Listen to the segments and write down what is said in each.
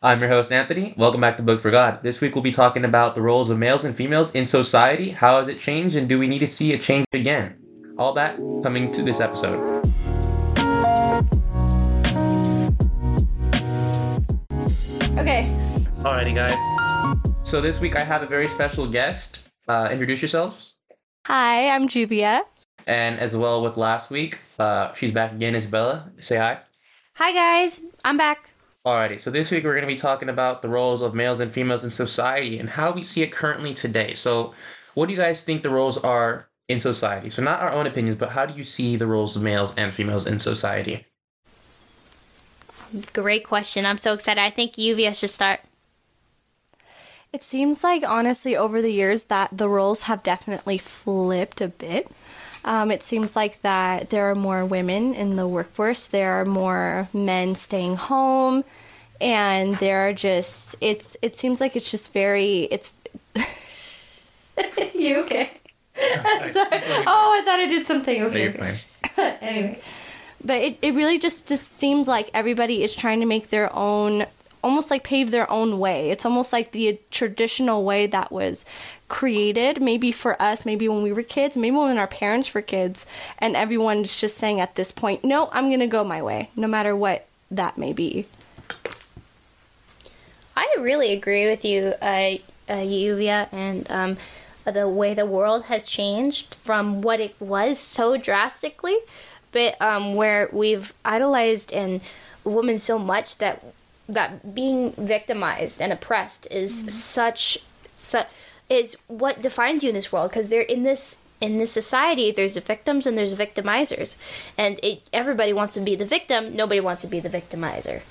I'm your host, Anthony. Welcome back to Book for God. This week we'll be talking about the roles of males and females in society. How has it changed, and do we need to see it change again? All that coming to this episode. Okay. Alrighty, guys. So this week I have a very special guest. Uh, introduce yourselves. Hi, I'm Juvia. And as well with last week, uh, she's back again, Isabella. Say hi. Hi, guys. I'm back. Alrighty, so this week we're going to be talking about the roles of males and females in society and how we see it currently today. So, what do you guys think the roles are in society? So, not our own opinions, but how do you see the roles of males and females in society? Great question. I'm so excited. I think Yuvia should start. It seems like, honestly, over the years, that the roles have definitely flipped a bit. Um, it seems like that there are more women in the workforce. There are more men staying home, and there are just it's. It seems like it's just very. It's. you okay? oh, I thought I did something. Okay. okay. anyway, but it, it really just just seems like everybody is trying to make their own almost like pave their own way. It's almost like the traditional way that was created, maybe for us, maybe when we were kids, maybe when our parents were kids, and everyone's just saying at this point, no, I'm going to go my way, no matter what that may be. I really agree with you, uh, uh, Yuvia, and um, the way the world has changed from what it was so drastically, but um, where we've idolized and women so much that that being victimized and oppressed is mm-hmm. such, such is what defines you in this world because they're in this in this society there's the victims and there's victimizers and it, everybody wants to be the victim nobody wants to be the victimizer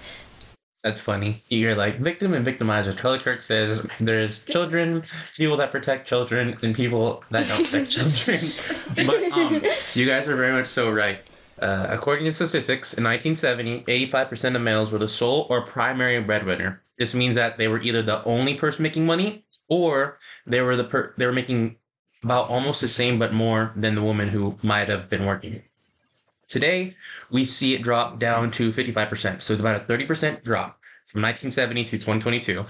that's funny. You're like victim and victimizer. Charlie Kirk says there's children, people that protect children, and people that don't protect children. but um, you guys are very much so right. Uh, according to statistics, in 1970, 85% of males were the sole or primary breadwinner. This means that they were either the only person making money or they were the per- they were making about almost the same but more than the woman who might have been working. Today, we see it drop down to 55%. So it's about a 30% drop from 1970 to 2022.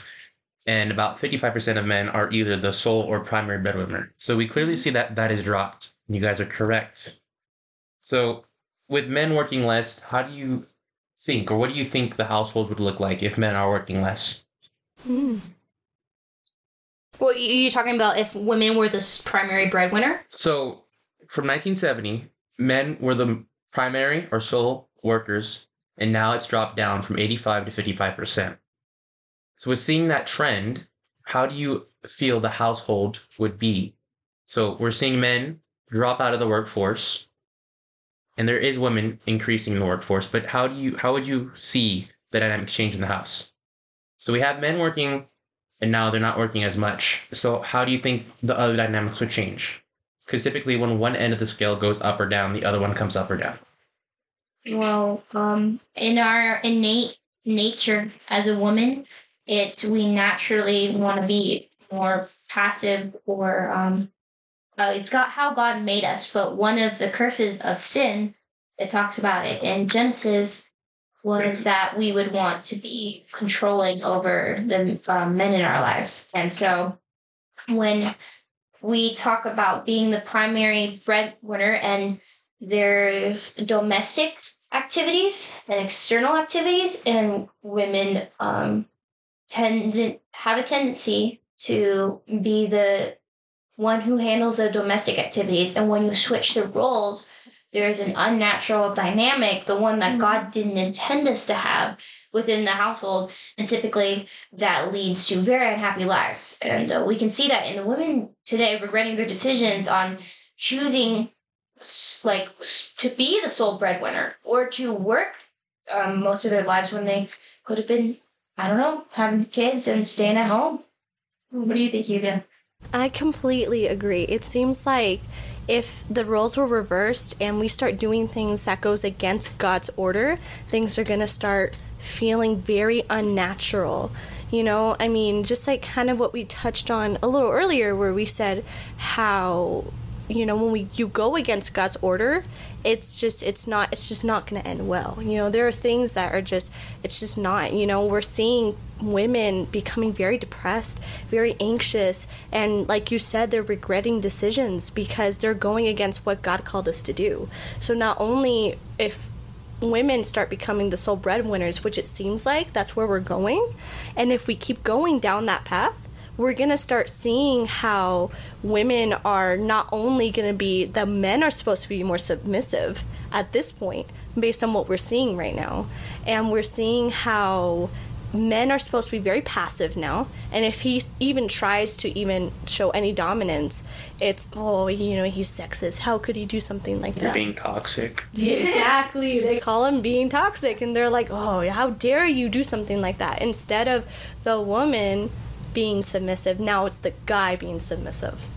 And about 55% of men are either the sole or primary breadwinner. So we clearly see that that is dropped. You guys are correct. So with men working less, how do you think, or what do you think the households would look like if men are working less? Mm. Well, you're talking about if women were the primary breadwinner? So, from 1970, men were the primary or sole workers, and now it's dropped down from 85 to 55%. So, with seeing that trend, how do you feel the household would be? So, we're seeing men drop out of the workforce, and there is women increasing in the workforce, but how do you how would you see the dynamics change in the house? So, we have men working and now they're not working as much. So how do you think the other dynamics would change? Because typically, when one end of the scale goes up or down, the other one comes up or down. Well, um, in our innate nature as a woman, it's we naturally want to be more passive or um, uh, it's got how God made us. But one of the curses of sin, it talks about it in Genesis was that we would want to be controlling over the um, men in our lives. And so when we talk about being the primary breadwinner and there's domestic activities and external activities and women um, tend to have a tendency to be the one who handles the domestic activities and when you switch the roles there's an unnatural dynamic, the one that mm-hmm. God didn't intend us to have within the household. And typically that leads to very unhappy lives. And uh, we can see that in the women today regretting their decisions on choosing like to be the sole breadwinner or to work um, most of their lives when they could have been, I don't know, having kids and staying at home. What do you think, Yuga? I completely agree. It seems like if the roles were reversed and we start doing things that goes against God's order, things are going to start feeling very unnatural. You know, I mean, just like kind of what we touched on a little earlier where we said how you know when we you go against god's order it's just it's not it's just not going to end well. You know there are things that are just it's just not you know we're seeing women becoming very depressed very anxious and like you said they're regretting decisions because they're going against what god called us to do. So not only if women start becoming the sole breadwinners which it seems like that's where we're going and if we keep going down that path we're going to start seeing how women are not only going to be, the men are supposed to be more submissive at this point, based on what we're seeing right now. And we're seeing how men are supposed to be very passive now. And if he even tries to even show any dominance it's oh you know he's sexist. How could he do something like that? You're that? being toxic. Exactly. They call him being toxic and they're like oh how dare you do something like that? Instead of the woman being submissive. Now it's the guy being submissive.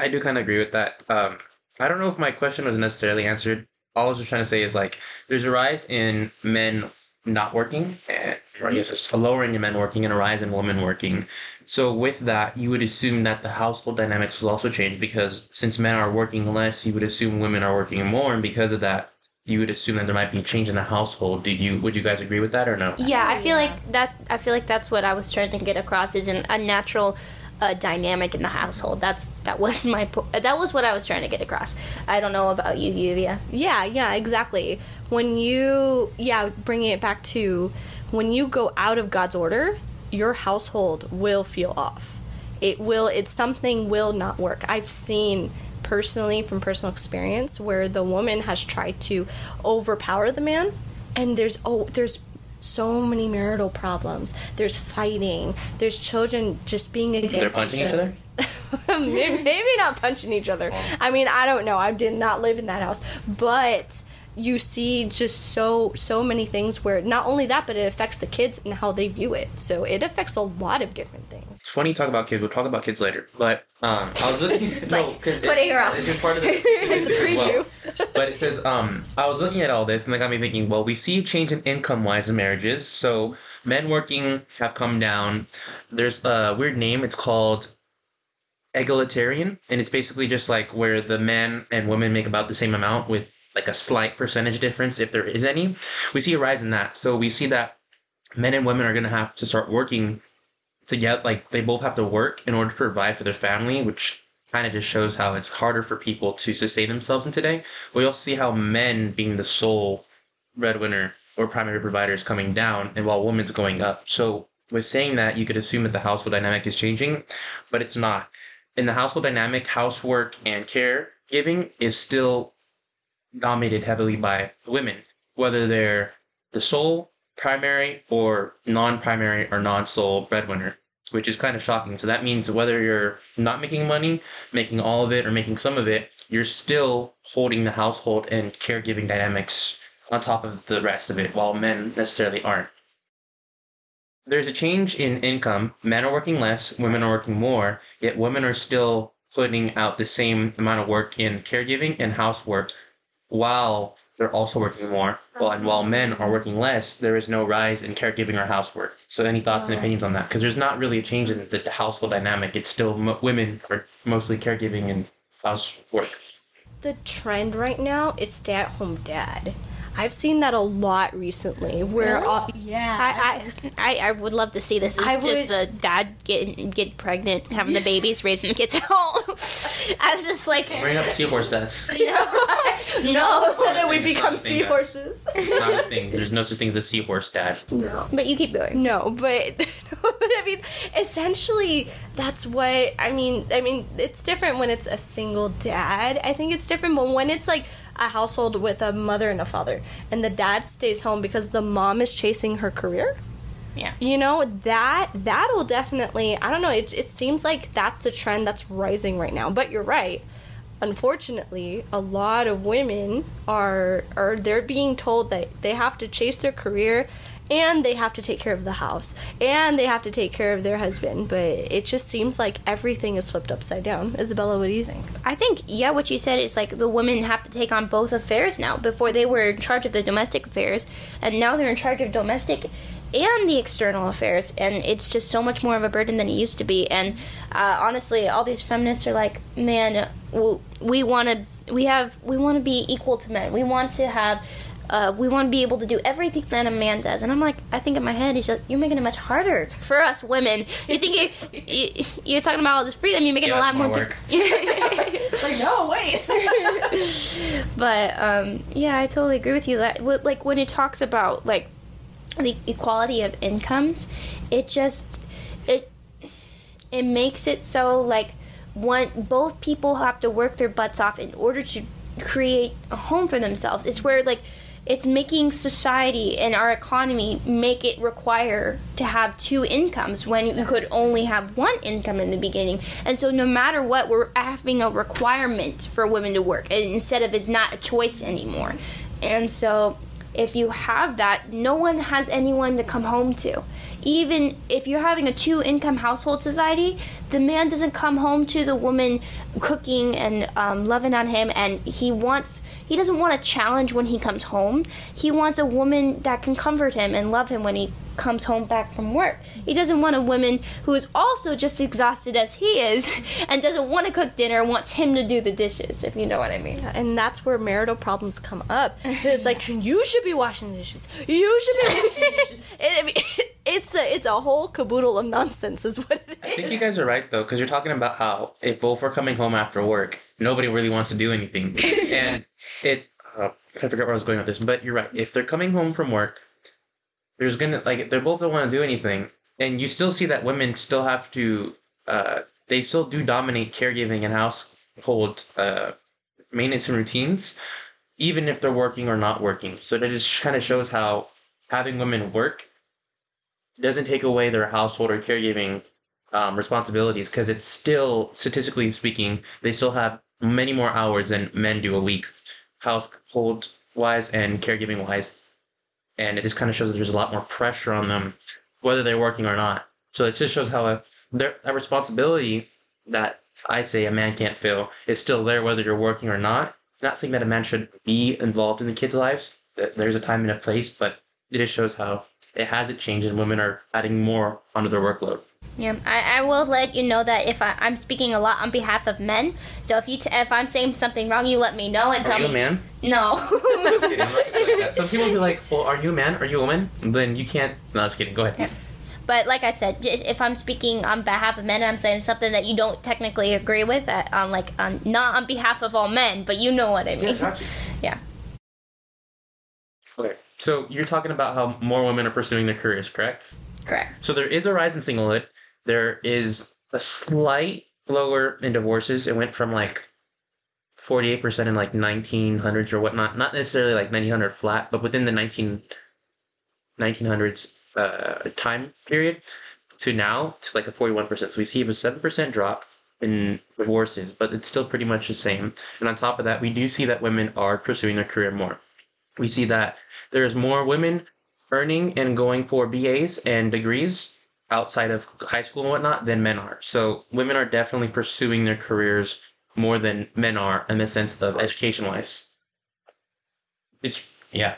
I do kind of agree with that. Um, I don't know if my question was necessarily answered. All I was just trying to say is like there's a rise in men not working, and, or I guess it's a lowering in men working and a rise in women working. So with that, you would assume that the household dynamics will also change because since men are working less, you would assume women are working more, and because of that, you would assume that there might be a change in the household. Did you would you guys agree with that or no? Yeah, I feel like that. I feel like that's what I was trying to get across is an, a uh, dynamic in the household. That's that was my po- that was what I was trying to get across. I don't know about you, Yuvia. Yeah, yeah, exactly. When you yeah, bringing it back to when you go out of God's order, your household will feel off. It will. It's something will not work. I've seen personally from personal experience where the woman has tried to overpower the man and there's oh there's so many marital problems. There's fighting. There's children just being against they're punching each other. maybe, maybe not punching each other. I mean i don't know. I did not live in that house. But you see just so so many things where not only that but it affects the kids and how they view it. So it affects a lot of different things. It's funny you talk about kids. We'll talk about kids later. But um i was looking no because putting it, off it's just part of the it's a preview. well, but it says um i was looking at all this and that got me thinking well we see a change in income wise in marriages. So men working have come down. There's a weird name. It's called egalitarian. And it's basically just like where the men and women make about the same amount with like a slight percentage difference if there is any. We see a rise in that. So we see that men and women are going to have to start working together. Like they both have to work in order to provide for their family, which kind of just shows how it's harder for people to sustain themselves in today. We also see how men being the sole breadwinner or primary provider is coming down, and while women's going up. So with saying that, you could assume that the household dynamic is changing, but it's not. In the household dynamic, housework and caregiving is still dominated heavily by women, whether they're the sole, primary, or non primary or non sole breadwinner, which is kind of shocking. So that means whether you're not making money, making all of it, or making some of it, you're still holding the household and caregiving dynamics on top of the rest of it, while men necessarily aren't. There's a change in income. Men are working less, women are working more, yet women are still putting out the same amount of work in caregiving and housework while they're also working more. Well, and while men are working less, there is no rise in caregiving or housework. So, any thoughts and opinions on that? Because there's not really a change in the, household dynamic. It's still m- women are mostly caregiving and housework. The trend right now is stay at home dad. I've seen that a lot recently. Where really? all, yeah, I, I I would love to see this. It's I just would, the dad getting get pregnant, having the babies, raising the kids at home. I was just like, bring up seahorse dads. no, no, all of a sudden we become seahorses. Not a thing. There's no such thing as a seahorse dad. No, but you keep going. No, but but I mean, essentially, that's what I mean. I mean, it's different when it's a single dad. I think it's different, but when it's like a household with a mother and a father, and the dad stays home because the mom is chasing her career. Yeah. You know, that that'll definitely I don't know, it it seems like that's the trend that's rising right now. But you're right. Unfortunately, a lot of women are are they're being told that they have to chase their career and they have to take care of the house. And they have to take care of their husband. But it just seems like everything is flipped upside down. Isabella what do you think? I think yeah what you said is like the women have to take on both affairs now. Before they were in charge of the domestic affairs and now they're in charge of domestic and the external affairs. And it's just so much more of a burden than it used to be. And uh, honestly all these feminists are like man we want to we have we want to be equal to men. We want to have uh, we want to be able to do everything that a man does. And I'm like, I think in my head, he's like, you're making it much harder for us women. You think if you, are talking about all this freedom, you're making yeah, it a lot more work. like, no, wait. but um, yeah, I totally agree with you. That like when it talks about like the equality of incomes, it just it it makes it so like one both people have to work their butts off in order to create a home for themselves. It's where like it's making society and our economy make it require to have two incomes when you could only have one income in the beginning. And so no matter what, we're having a requirement for women to work instead of it's not a choice anymore. And so if you have that, no one has anyone to come home to. Even if you're having a two income household society, the man doesn't come home to the woman cooking and um, loving on him, and he wants he doesn't want a challenge when he comes home. He wants a woman that can comfort him and love him when he comes home back from work. He doesn't want a woman who is also just exhausted as he is and doesn't want to cook dinner, wants him to do the dishes, if you know what I mean. And that's where marital problems come up. It's like, you should be washing the dishes. You should be washing the dishes. It's a it's a whole caboodle of nonsense, is what it is. I think you guys are right though, because you're talking about how if both are coming home after work, nobody really wants to do anything, and it. Uh, I forget where I was going with this, but you're right. If they're coming home from work, there's gonna like they're both don't want to do anything, and you still see that women still have to. Uh, they still do dominate caregiving and household uh, maintenance and routines, even if they're working or not working. So that just kind of shows how having women work doesn't take away their household or caregiving um, responsibilities because it's still statistically speaking they still have many more hours than men do a week household wise and caregiving wise and it just kind of shows that there's a lot more pressure on them, whether they're working or not. So it just shows how a, a responsibility that I say a man can't feel is still there, whether you're working or not. Not saying that a man should be involved in the kids' lives. There's a time and a place, but it just shows how it hasn't changed, and women are adding more onto their workload. Yeah, I, I will let you know that if I, am speaking a lot on behalf of men, so if you t- if I'm saying something wrong, you let me know and are tell me. You a man? No. like Some people will be like, "Well, are you a man? Are you a woman?" then you can't. No, I'm just kidding. Go ahead. Yeah. But like I said, if I'm speaking on behalf of men, I'm saying something that you don't technically agree with, uh, on like on not on behalf of all men, but you know what I mean. Yeah, yeah. Okay, so you're talking about how more women are pursuing their careers, correct? Correct. So there is a rise in singlehood there is a slight lower in divorces. It went from like 48% in like 1900s or whatnot. Not necessarily like 1900 flat, but within the 19, 1900s uh, time period to now to like a 41%. So we see a 7% drop in divorces, but it's still pretty much the same. And on top of that, we do see that women are pursuing their career more. We see that there's more women earning and going for BAs and degrees outside of high school and whatnot than men are. So women are definitely pursuing their careers more than men are in the sense of education wise. It's yeah.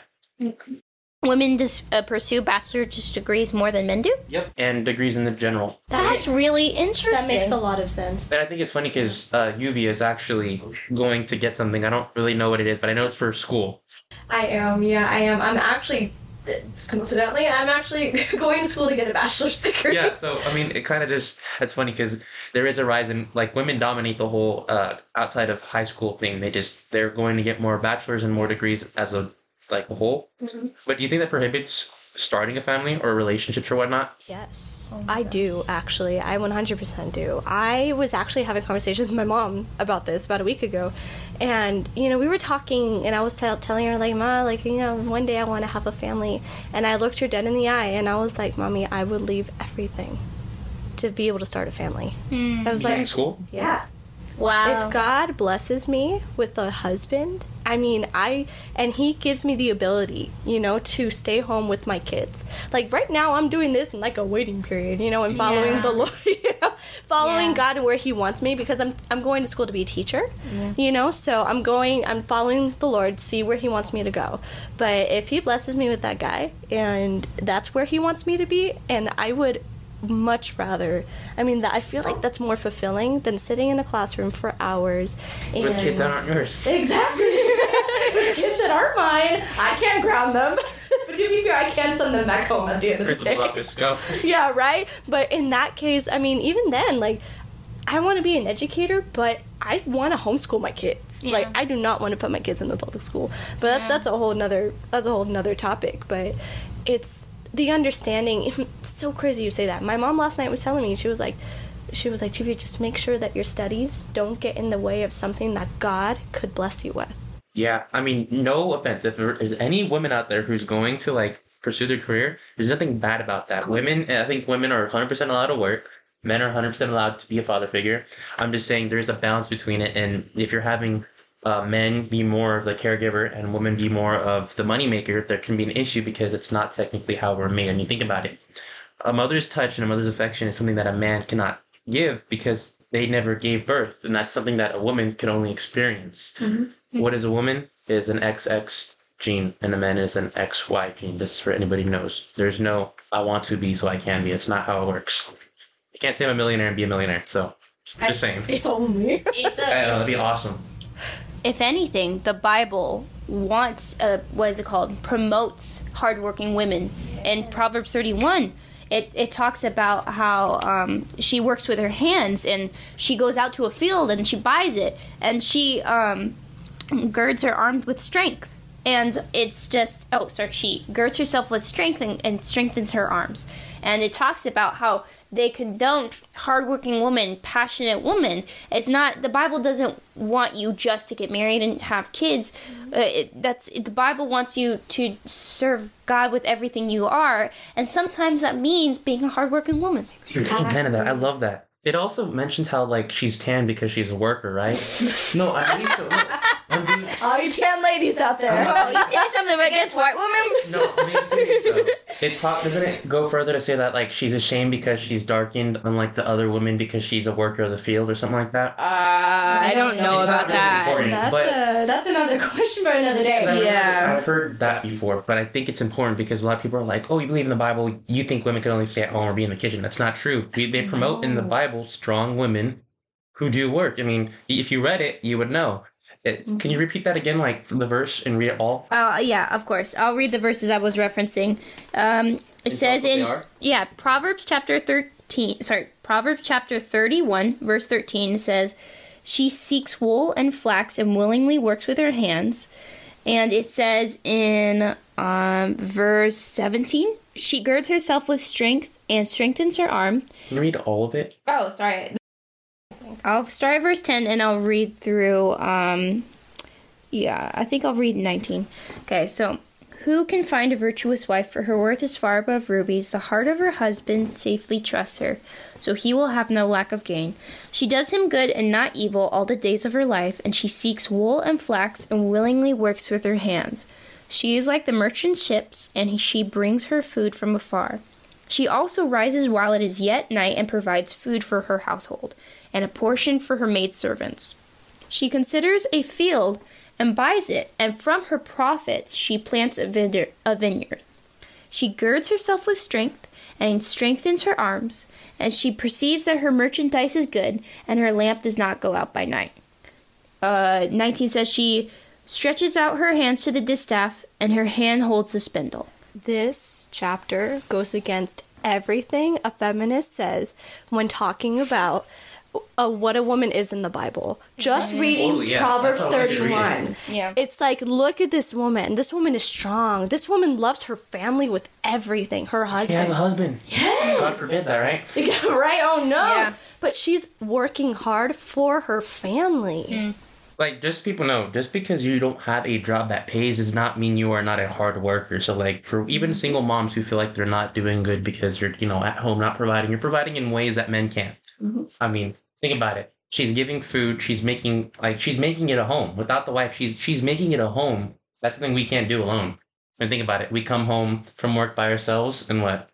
Women just uh, pursue bachelor's degrees more than men do. Yep, and degrees in the general. That's really interesting. That makes a lot of sense. And I think it's funny because uh, UV is actually going to get something. I don't really know what it is, but I know it's for school. I am. Yeah, I am. I'm actually coincidentally, I'm actually going to school to get a bachelor's degree. Yeah, so I mean, it kind of just it's funny because there is a rise in like women dominate the whole uh, outside of high school thing. They just they're going to get more bachelors and more degrees as a like a whole. Mm-hmm. But do you think that prohibits starting a family or relationships or whatnot? Yes, oh I do actually. I 100% do. I was actually having a conversation with my mom about this about a week ago, and you know we were talking, and I was t- telling her like, "Ma, like you know, one day I want to have a family," and I looked her dead in the eye, and I was like, "Mommy, I would leave everything." To be able to start a family, mm. I was yeah. like, "School, yeah, Wow. If God blesses me with a husband I mean, I and he gives me the ability, you know, to stay home with my kids. Like right now, I'm doing this in like a waiting period, you know, and following Yeah. the Lord, you know, following Yeah. God and where He wants me because I'm I'm going to school to be a teacher, you know. So I'm going, I'm following the Lord, see where He wants me to go. But if He blesses me with that guy, and that's where He wants me to be, and I would much rather. I mean, that I feel like that's more fulfilling than sitting in a classroom for hours. And With kids that aren't yours. Exactly. With kids that aren't mine, I can't ground them. but to be fair, I can send them back home at the end of the Principal's day. office, go. yeah, right? But in that case, I mean, even then, like, I want to be an educator, but I want to homeschool my kids. Like, I do not want to put my kids in the public school. But that, that's a whole nother that's a whole nother topic. But it's the understanding. It's so crazy you say that. My mom last night was telling me she was like, she was like, Juvia, just make sure that your studies don't get in the way of something that God could bless you with. Yeah, I mean, no offense. If there is any woman out there who's going to like pursue their career, there's nothing bad about that. Women, I think women are 100% allowed to work. Men are 100% allowed to be a father figure. I'm just saying there's a balance between it. And if you're having uh, men be more of the caregiver and women be more of the moneymaker, there can be an issue because it's not technically how we're made. I mean, think about it. A mother's touch and a mother's affection is something that a man cannot give because they never gave birth. And that's something that a woman can only experience. What is a woman? Is an XX gene, and a man is an XY gene. This is for anybody who knows. There's no I want to be so I can be. It's not how it works. You can't say I'm a millionaire and be a millionaire. So just saying. If only. If the- I that'd be awesome. If anything, the Bible wants, uh, what is it called? Promotes hardworking women. In Proverbs 31, it, it talks about how um, she works with her hands and she goes out to a field and she buys it and she um, girds her arms with strength. And it's just, oh, sorry, she girds herself with strength and, and strengthens her arms. And it talks about how they condone hardworking women, passionate women. It's not, the Bible doesn't want you just to get married and have kids. Uh, it, that's, the Bible wants you to serve God with everything you are. And sometimes that means being a hardworking woman. Amen to that. I love that. It also mentions how like she's tan because she's a worker, right? no, I believe so. No, I'm being, All you tan ladies out there. Oh, you say something against white women? no, I'm being serious. It talk, doesn't it go further to say that like she's ashamed because she's darkened, unlike the other women because she's a worker of the field or something like that? Uh, I don't know It's about really that. That's but- a that's another question for another day. I've Yeah. I've heard that before, but I think it's important because a lot of people are like, "Oh, you believe in the Bible? You think women can only stay at home or be in the kitchen?" That's not true. We, they promote in the Bible strong women who do work. I mean, if you read it, you would know. It, Can you repeat that again, like the verse, and read it all? Uh, yeah, of course. I'll read the verses I was referencing. Um, it And says tell us what in yeah Proverbs chapter thirteen. Sorry, Proverbs chapter thirty-one, verse thirteen says, "She seeks wool and flax and willingly works with her hands." And it says in um, verse seventeen, "She girds herself with strength and strengthens her arm." Can you read all of it? oh, sorry. I'll start verse 10 and I'll read through, um, yeah, I think I'll read 19. Okay, so. Who can find a virtuous wife? For her worth is far above rubies. The heart of her husband safely trusts her, so he will have no lack of gain. She does him good and not evil all the days of her life, and she seeks wool and flax and willingly works with her hands. She is like the merchant ships, and he, she brings her food from afar. She also rises while it is yet night and provides food for her household, and a portion for her maidservants. She considers a field and buys it, and from her profits she plants a, vineyard, a vineyard. She girds herself with strength and strengthens her arms, and she perceives that her merchandise is good, and her lamp does not go out by night. Uh, 19 says she stretches out her hands to the distaff, and her hand holds the spindle. This chapter goes against everything a feminist says when talking about uh, what a woman is in the Bible. Just reading Totally, yeah. Proverbs That's how I should read it. 31. Yeah. It's like, look at this woman. This woman is strong. This woman loves her family with everything. Her husband. She has a husband. Yes. God forbid that, right? right? Oh no. Yeah. But she's working hard for her family. Like, just people know, just because you don't have a job that pays does not mean you are not a hard worker. So, like, for even mm-hmm. single moms who feel like they're not doing good because you're, you know, at home not providing, you're providing in ways that men can't. Mm-hmm. I mean, think about it. she's giving food she's making like she's making it a home. Without the wife she's she's making it a home. That's something we can't do alone. And think about it. We come home from work by ourselves and what?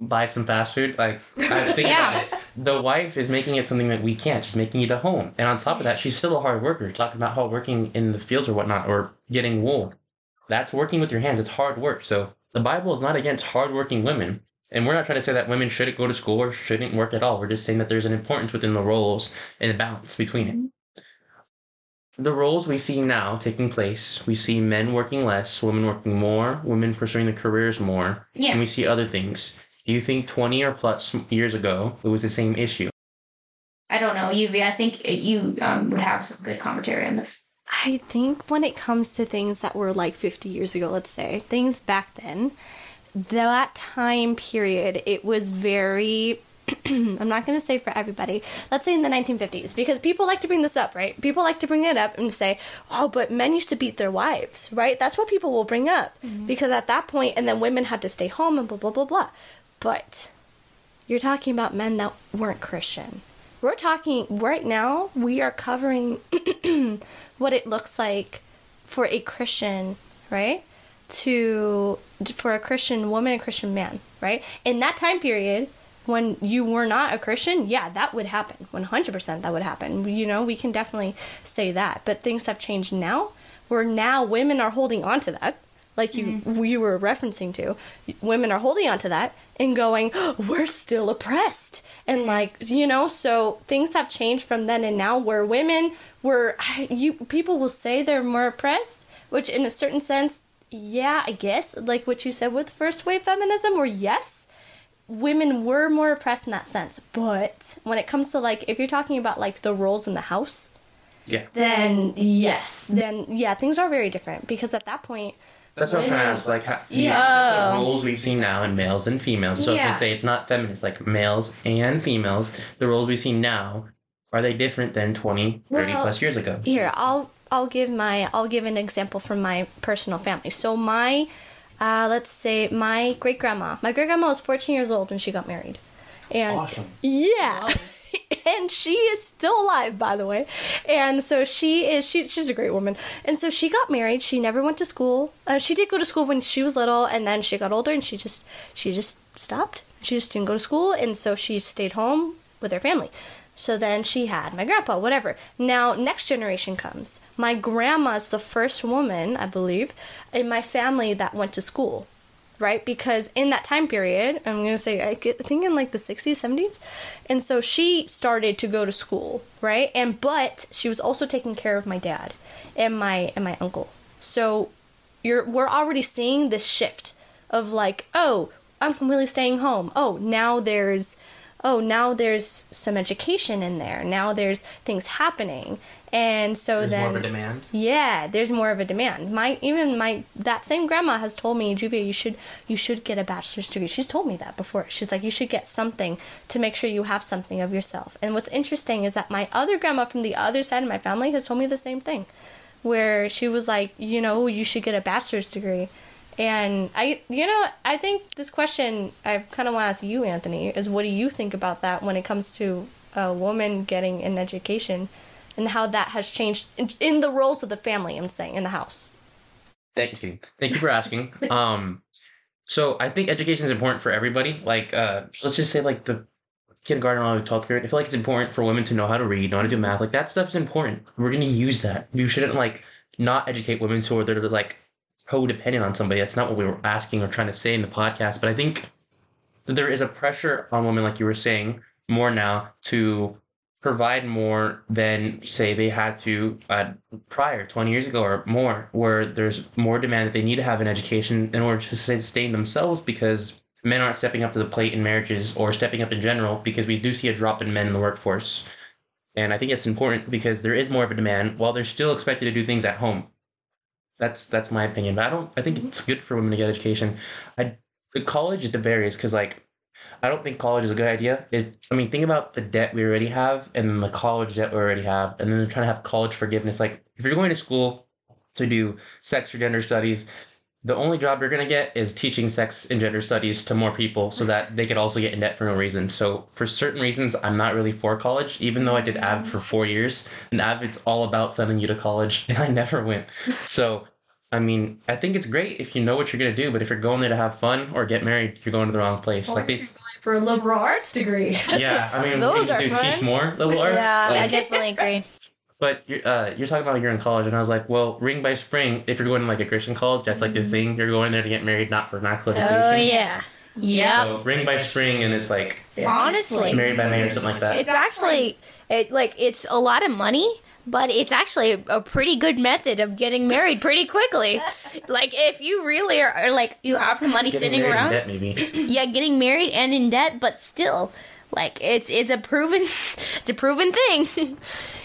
Buy some fast food? Like I think Yeah. about it the wife is making it something that we can't. She's making it a home. And on top of that she's still a hard worker. Talking about how working in the fields or whatnot or getting wool. That's working with your hands. It's hard work. So the bible is not against hardworking women. And we're not trying to say that women shouldn't go to school or shouldn't work at all. We're just saying that there's an importance within the roles and the balance between it. The roles we see now taking place, we see men working less, women working more, women pursuing their careers more, and we see other things. Do you think 20 or plus years ago it was the same issue? I don't know, UV. I think you um, would have some good commentary on this. I think when it comes to things that were like 50 years ago, let's say, things back then, that time period, it was very. I'm not going to say for everybody. Let's say in the 1950s, because people like to bring this up, right? People like to bring it up and say, oh, but men used to beat their wives, right? That's what people will bring up. Because at that point, and then women had to stay home and blah, blah, blah, blah. But you're talking about men that weren't Christian. We're talking right now, we are covering what it looks like for a Christian, right? To for a Christian woman and Christian man, right? In that time period when you were not a Christian, yeah, that would happen. 100% that would happen. You know, we can definitely say that. But things have changed now where now women are holding on to that like you mm-hmm. you were referencing to women are holding on to that and going we're still oppressed. And mm-hmm. like you know so things have changed from then and now where women were you people will say they're more oppressed which in a certain sense yeah i guess like what you said with first wave feminism where yes women were more oppressed in that sense. But when it comes to like if you're talking about like the roles in the house Yeah. then yes then yeah things are very different because at that point That's what I'm trying to ask. Like, how, yeah. Yeah. the roles we've seen now in males and females. So if Yeah. we say it's not feminist, like males and females, the roles we see now, are they different than 20, 30 Well- plus years ago? here i'll i'll give my i'll give an example from my personal family so my uh, let's say my great grandma my great grandma was 14 years old when she got married and Awesome. yeah and she is still alive by the way. And so she is she, she's a great woman. And so she got married. She never went to school. Uh, she did go to school when she was little and then she got older and she just she just stopped. She just didn't go to school and so she stayed home with her family. So then she had my grandpa whatever. Now next generation comes. My grandma's the first woman i believe in my family that went to school right? Because in that time period, I'm going to say, I think in like the 60s, 70s, and so she started to go to school, right? And but she was also taking care of my dad and my and my uncle. So you're we're already seeing this shift of like, oh, I'm really staying home. Oh, now there's oh, now there's some education in there. Now there's things happening. And so There's then more of a demand. yeah, there's more of a demand. My even my that same grandma has told me, Juvia, you should you should get a bachelor's degree. She's told me that before. She's like, you should get something to make sure you have something of yourself. And what's interesting is that my other grandma from the other side of my family has told me the same thing, where she was like, you know, you should get a bachelor's degree. And I, you know, I think this question I kind of want to ask you, Anthony, is what do you think about that when it comes to a woman getting an education? and how that has changed in, in the roles of the family. I'm saying in the house. Thank you. Thank you for asking. um, so I think education is important for everybody. Like, uh, let's just say like the kindergarten all or twelfth grade. I feel like it's important for women to know how to read, know how to do math. Like that stuff's important. We're gonna use that. You shouldn't like not educate women so they're like codependent on somebody. That's not what we were asking or trying to say in the podcast. But I think that there is a pressure on women, like you were saying, more now to provide more than say they had to uh, prior 20 years ago or more where there's more demand that they need to have an education in order to sustain themselves because men aren't stepping up to the plate in marriages or stepping up in general because we do see a drop in men in the workforce and i think it's important because there is more of a demand while they're still expected to do things at home that's that's my opinion but i don't i think it's good for women to get education i the college it varies because like I don't think college is a good idea. It, I mean, think about the debt we already have and the college debt we already have, and then trying to have college forgiveness. Like, if you're going to school to do sex or gender studies, the only job you're gonna get is teaching sex and gender studies to more people so that they could also get in debt for no reason. So for certain reasons, I'm not really for college, even though I did AV for four years. And AV it's all about sending you to college, and I never went. So I mean, I think it's great if you know what you're gonna do, but if you're going there to have fun or get married, you're going to the wrong place. Like they, for a liberal arts degree. yeah, I mean, Those what are do you do, fun. teach more liberal arts. Yeah, I definitely agree. But you're, uh, you're talking about you're in college, and I was like, well, ring by spring. If you're going to like a Christian college, that's like the thing. You're going there to get married, not for natural education. Oh yeah. Yep. So ring by spring, and it's like Honestly, married by May or something like that. it's actually it like it's a lot of money but it's actually a, a pretty good method of getting married pretty quickly like if you really are, are like you have the money Getting sitting married in around debt, maybe. yeah getting married and in debt but still like it's it's a proven it's a proven thing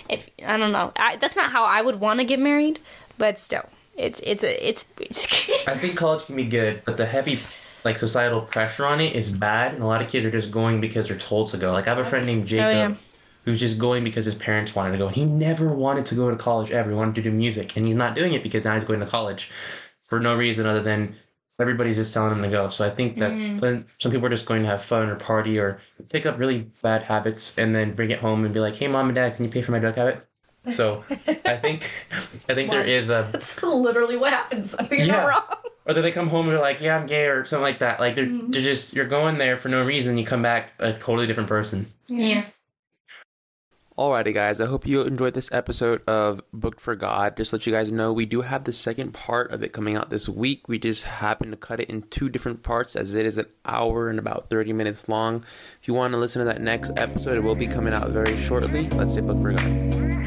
if i don't know I, that's not how i would want to get married but still it's it's a it's, it's I think college can be good, but the heavy like societal pressure on it is bad, and a lot of kids are just going because they're told to go. Like I have a friend named oh, Jacob. yeah. Who's just going because his parents wanted to go, and he never wanted to go to college ever. He wanted to do music, and he's not doing it because now he's going to college for no reason other than everybody's just telling them to go. So I think that mm. when some people are just going to have fun or party or pick up really bad habits and then bring it home and be like, "Hey, mom and dad, can you pay for my drug habit?" So I think I think there is a That's literally what happens. Though. You're Yeah. not wrong. or then they come home and they're like, "Yeah, I'm gay" or something like that. Like they're mm-hmm. they're just you're going there for no reason. You come back a totally different person. Yeah. Alrighty, guys. I hope you enjoyed this episode of Booked for God. Just let you guys know, we do have the second part of it coming out this week. We just happened to cut it in two different parts as it is an hour and about 30 minutes long. If you want to listen to that next episode, it will be coming out very shortly. Let's say Booked for God.